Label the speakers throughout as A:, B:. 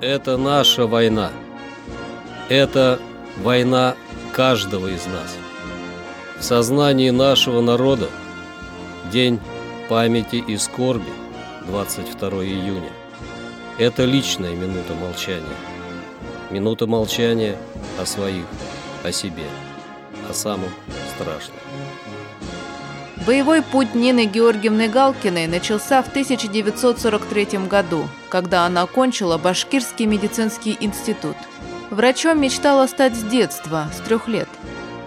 A: Это наша война. Это война каждого из нас. В сознании нашего народа День памяти и скорби 22 июня. Это личная минута молчания. Минута молчания о своих, о себе, о самом страшном.
B: Боевой путь Нины Георгиевны Галкиной начался в 1943 году, когда она окончила Башкирский медицинский институт. Врачом мечтала стать с детства, с трех лет.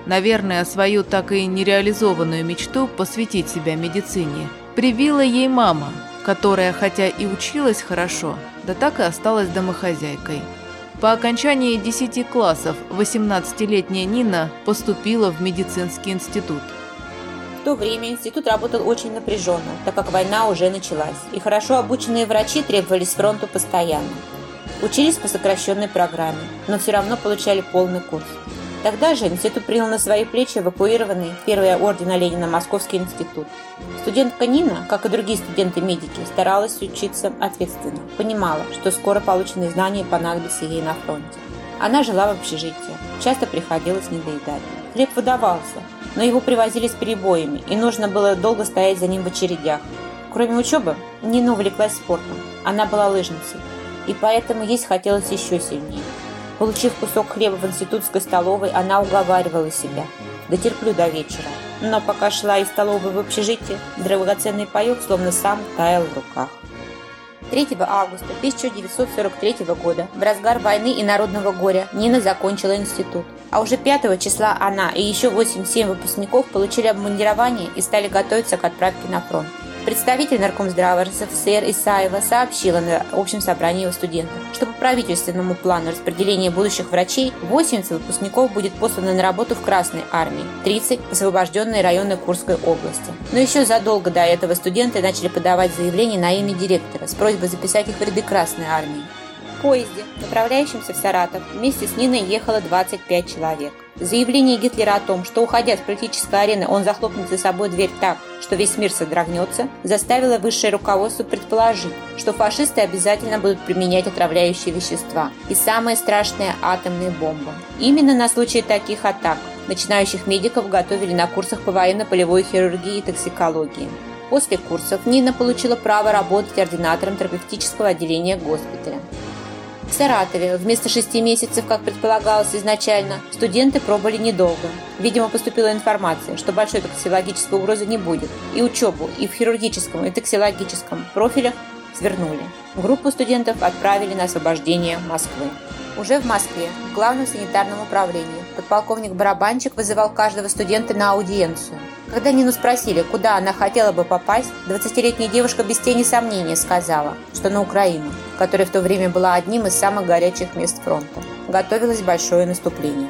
B: Наверное, свою так и нереализованную мечту посвятить себя медицине привила ей мама, которая хотя и училась хорошо, да так и осталась домохозяйкой. По окончании 10 классов 18-летняя Нина поступила в медицинский институт –
C: то время институт работал очень напряженно, так как война уже началась, и хорошо обученные врачи требовались фронту постоянно. Учились по сокращенной программе, но все равно получали полный курс. Тогда же институт принял на свои плечи эвакуированный первый ордена Ленина Московский институт. Студентка Нина, как и другие студенты-медики, старалась учиться ответственно, понимала, что скоро полученные знания понадобятся ей на фронте. Она жила в общежитии, часто приходилось недоедать. Хлеб выдавался, но его привозили с перебоями, и нужно было долго стоять за ним в очередях. Кроме учебы, Нина увлеклась спортом. Она была лыжницей, и поэтому есть хотелось еще сильнее. Получив кусок хлеба в институтской столовой, она уговаривала себя. Дотерплю до вечера. Но пока шла из столовой в общежитие, драгоценный паек словно сам таял в руках. 3 августа 1943 года, в разгар войны и народного горя, Нина закончила институт. А уже 5 числа она и еще 8-7 выпускников получили обмундирование и стали готовиться к отправке на фронт. Представитель Наркомздрава РСФСР Исаева сообщила на общем собрании его студентов, что по правительственному плану распределения будущих врачей 80 выпускников будет послано на работу в Красной армии, 30 – в освобожденные районы Курской области. Но еще задолго до этого студенты начали подавать заявления на имя директора с просьбой записать их в ряды Красной армии. Поезде, направляющемся в Саратов, вместе с Ниной ехало 25 человек. Заявление Гитлера о том, что уходя с политической арены он захлопнет за собой дверь так, что весь мир содрогнется, заставило высшее руководство предположить, что фашисты обязательно будут применять отравляющие вещества и самое страшное – атомные бомбы. Именно на случай таких атак начинающих медиков готовили на курсах по военно-полевой хирургии и токсикологии. После курсов Нина получила право работать ординатором терапевтического отделения госпиталя. В Саратове вместо шести месяцев, как предполагалось изначально, студенты пробовали недолго. Видимо, поступила информация, что большой токсикологической угрозы не будет. И учебу и в хирургическом, и токсикологическом профилях свернули. Группу студентов отправили на освобождение Москвы. Уже в Москве, в главном санитарном управлении, подполковник Барабанчик вызывал каждого студента на аудиенцию. Когда Нину спросили, куда она хотела бы попасть, 20-летняя девушка без тени сомнения сказала, что на Украину, которая в то время была одним из самых горячих мест фронта. Готовилось большое наступление.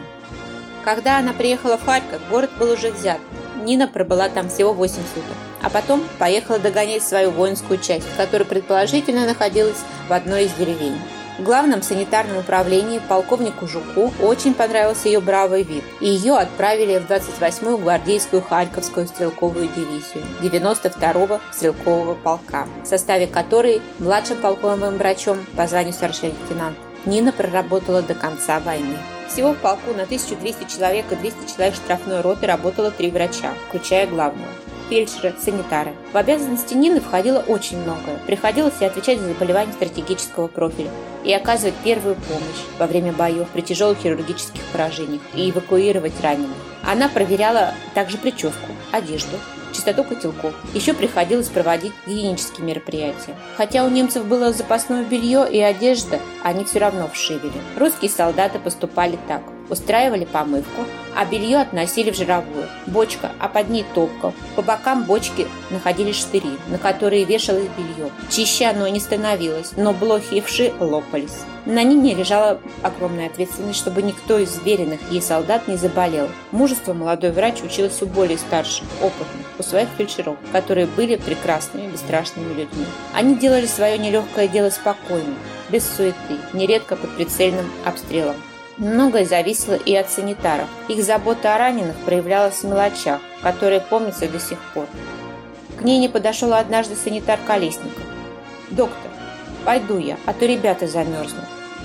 C: Когда она приехала в Харьков, город был уже взят. Нина пробыла там всего 8 суток, а потом поехала догонять свою воинскую часть, которая предположительно находилась в одной из деревень. Главном санитарном управлении полковнику Жуку очень понравился ее бравый вид, и ее отправили в 28-ю гвардейскую Харьковскую стрелковую дивизию 92-го стрелкового полка, в составе которой младшим полковым врачом по званию старший лейтенант Нина проработала до конца войны. Всего в полку на 1200 человек и 200 человек штрафной роты работало три врача, включая главного фельдшеры, санитары. В обязанности Нины входило очень многое. Приходилось и отвечать за заболевания стратегического профиля, и оказывать первую помощь во время боев при тяжелых хирургических поражениях и эвакуировать раненых. Она проверяла также прическу, одежду, чистоту котелков. Еще приходилось проводить гигиенические мероприятия. Хотя у немцев было запасное белье и одежда, они все равно вшивели. Русские солдаты поступали так. Устраивали помывку, а белье относили в жировую. Бочка, а под ней топка. По бокам бочки находились штыри, на которые вешалось белье. Чище оно не становилось, но блохи и вши лопались. На Нине лежала огромная ответственность, чтобы никто из веренных ей солдат не заболел. Мужество молодой врач училась у более старших, опытных, у своих фельдшеров, которые были прекрасными, бесстрашными людьми. Они делали свое нелегкое дело спокойно, без суеты, нередко под прицельным обстрелом. Многое зависело и от санитаров. Их забота о раненых проявлялась в мелочах, которые помнятся до сих пор. К ней не подошел однажды санитар Колесников. «Доктор, пойду я, а то ребята замерзнут.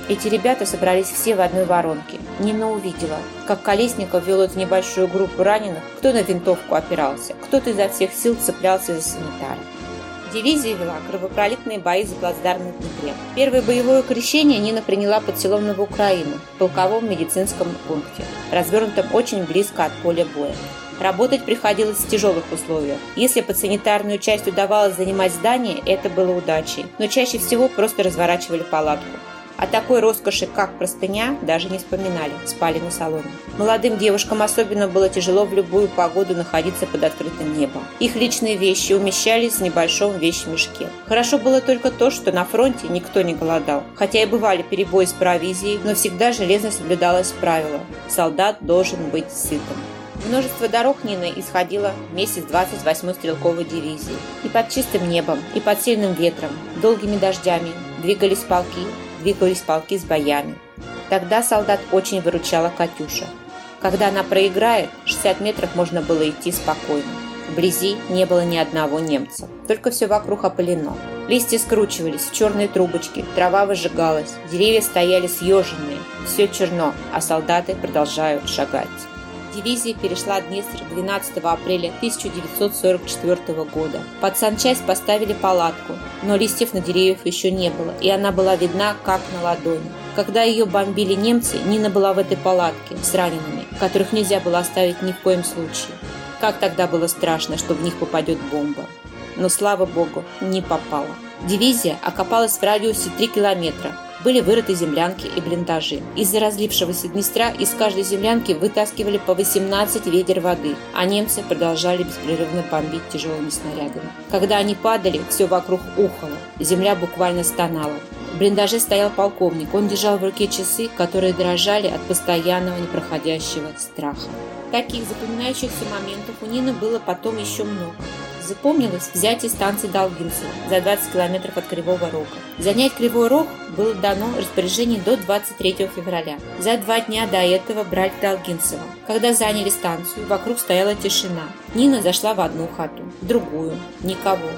C: Эти ребята собрались все в одной воронке. Нина увидела, как Колесников вел эту небольшую группу раненых, кто на винтовку опирался, кто-то изо всех сил цеплялся за санитара. Дивизия вела кровопролитные бои за плацдарм на Днепре. Первое боевое крещение Нина приняла под селом Новоукраину, в полковом медицинском пункте, развернутом очень близко от поля боя. Работать приходилось в тяжелых условиях. Если под санитарную часть удавалось занимать здание, это было удачей, но чаще всего просто разворачивали палатку. О такой роскоши, как простыня, даже не вспоминали, спали на соломе. Молодым девушкам особенно было тяжело в любую погоду находиться под открытым небом. Их личные вещи умещались в небольшом вещмешке. Хорошо было только то, что на фронте никто не голодал. Хотя и бывали перебои с провизией, но всегда железно соблюдалось правило – солдат должен быть сытым. Множество дорог Нины исходило вместе с 28-й стрелковой дивизией. И под чистым небом, и под сильным ветром, долгими дождями двигались полки, двигались полки с боями. Тогда солдат очень выручала Катюша. Когда она проиграет, 60 метров можно было идти спокойно. Вблизи не было ни одного немца, только все вокруг опылено. Листья скручивались в черные трубочки, трава выжигалась, деревья стояли съеженные, все черно, а солдаты продолжают шагать. Дивизия перешла Днестр 12 апреля 1944 года. Под санчасть поставили палатку, но листьев на деревьях еще не было, и она была видна как на ладони. Когда ее бомбили немцы, Нина была в этой палатке с ранеными, которых нельзя было оставить ни в коем случае. Как тогда было страшно, что в них попадет бомба. Но, слава богу, не попала. Дивизия окопалась в радиусе 3 километра, были вырыты землянки и блиндажи. Из-за разлившегося Днестра из каждой землянки вытаскивали по 18 ведер воды, а немцы продолжали беспрерывно бомбить тяжелыми снарядами. Когда они падали, все вокруг ухало, земля буквально стонала. В блиндаже стоял полковник. Он держал в руке часы, которые дрожали от постоянного непроходящего страха. Таких запоминающихся моментов у Нины было потом еще много. Запомнилось взятие станции Долгинцево за 20 километров от Кривого Рога. Занять Кривой Рог было дано распоряжение до 23 февраля. За два дня до этого брали Долгинцево. Когда заняли станцию, вокруг стояла тишина. Нина зашла в одну хату, в другую, никого.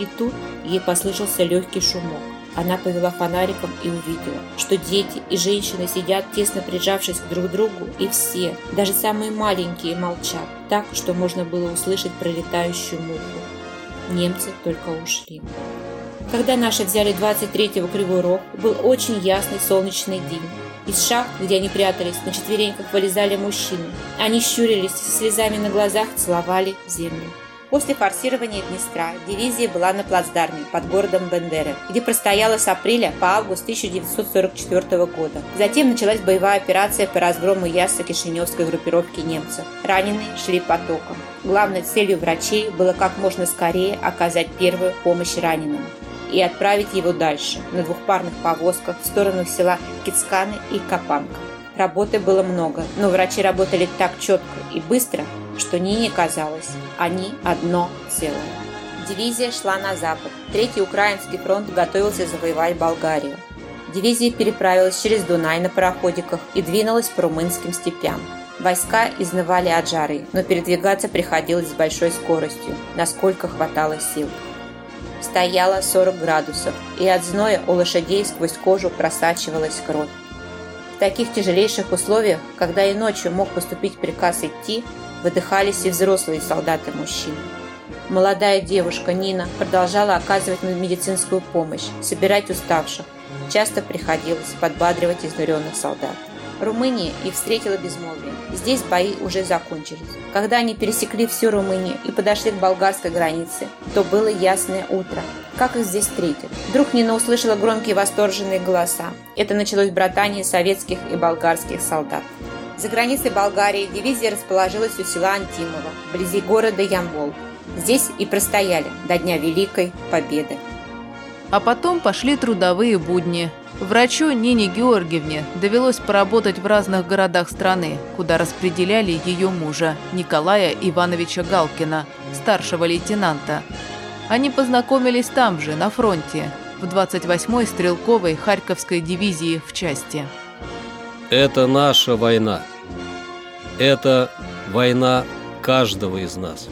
C: И тут ей послышался легкий шумок. Она повела фонариком и увидела, что дети и женщины сидят тесно прижавшись к друг другу, и все, даже самые маленькие, молчат, так, что можно было услышать пролетающую муху. Немцы только ушли. Когда наши взяли 23-го Кривой Рог, был очень ясный солнечный день. Из шахт, где они прятались, на четвереньках вылезали мужчины. Они щурились, с слезами на глазах целовали землю. После форсирования Днестра дивизия была на плацдарме под городом Бендеры, где простояла с апреля по август 1944 года. Затем началась боевая операция по разгрому яса Кишиневской группировки немцев. Раненые шли потоком. Главной целью врачей было как можно скорее оказать первую помощь раненым и отправить его дальше, на двухпарных повозках в сторону села Кицканы и Капанка. Работы было много, но врачи работали так четко и быстро, что Нине казалось, они одно целое. Дивизия шла на запад. Третий Украинский фронт готовился завоевать Болгарию. Дивизия переправилась через Дунай на пароходиках и двинулась по румынским степям. Войска изнывали от жары, но передвигаться приходилось с большой скоростью, насколько хватало сил. Стояло 40 градусов, и от зноя у лошадей сквозь кожу просачивалась кровь. Таких тяжелейших условиях, когда и ночью мог поступить приказ идти, выдыхались и взрослые солдаты-мужчины. Молодая девушка Нина продолжала оказывать медицинскую помощь, собирать уставших. Часто приходилось подбадривать изнуренных солдат. Румыния их встретила безмолвием. Здесь бои уже закончились. Когда они пересекли всю Румынию и подошли к болгарской границе, то было ясное утро. Как их здесь встретят? Вдруг Нина услышала громкие восторженные голоса. Это началось братание советских и болгарских солдат. За границей Болгарии дивизия расположилась у села Антимово, вблизи города Ямбол. Здесь и простояли до Дня Великой Победы.
B: А потом пошли трудовые будни. Врачу Нине Георгиевне довелось поработать в разных городах страны, куда распределяли ее мужа, Николая Ивановича Галкина, старшего лейтенанта. Они познакомились там же, на фронте, в 28-й стрелковой Харьковской дивизии в части.
A: Это наша война. Это война каждого из нас.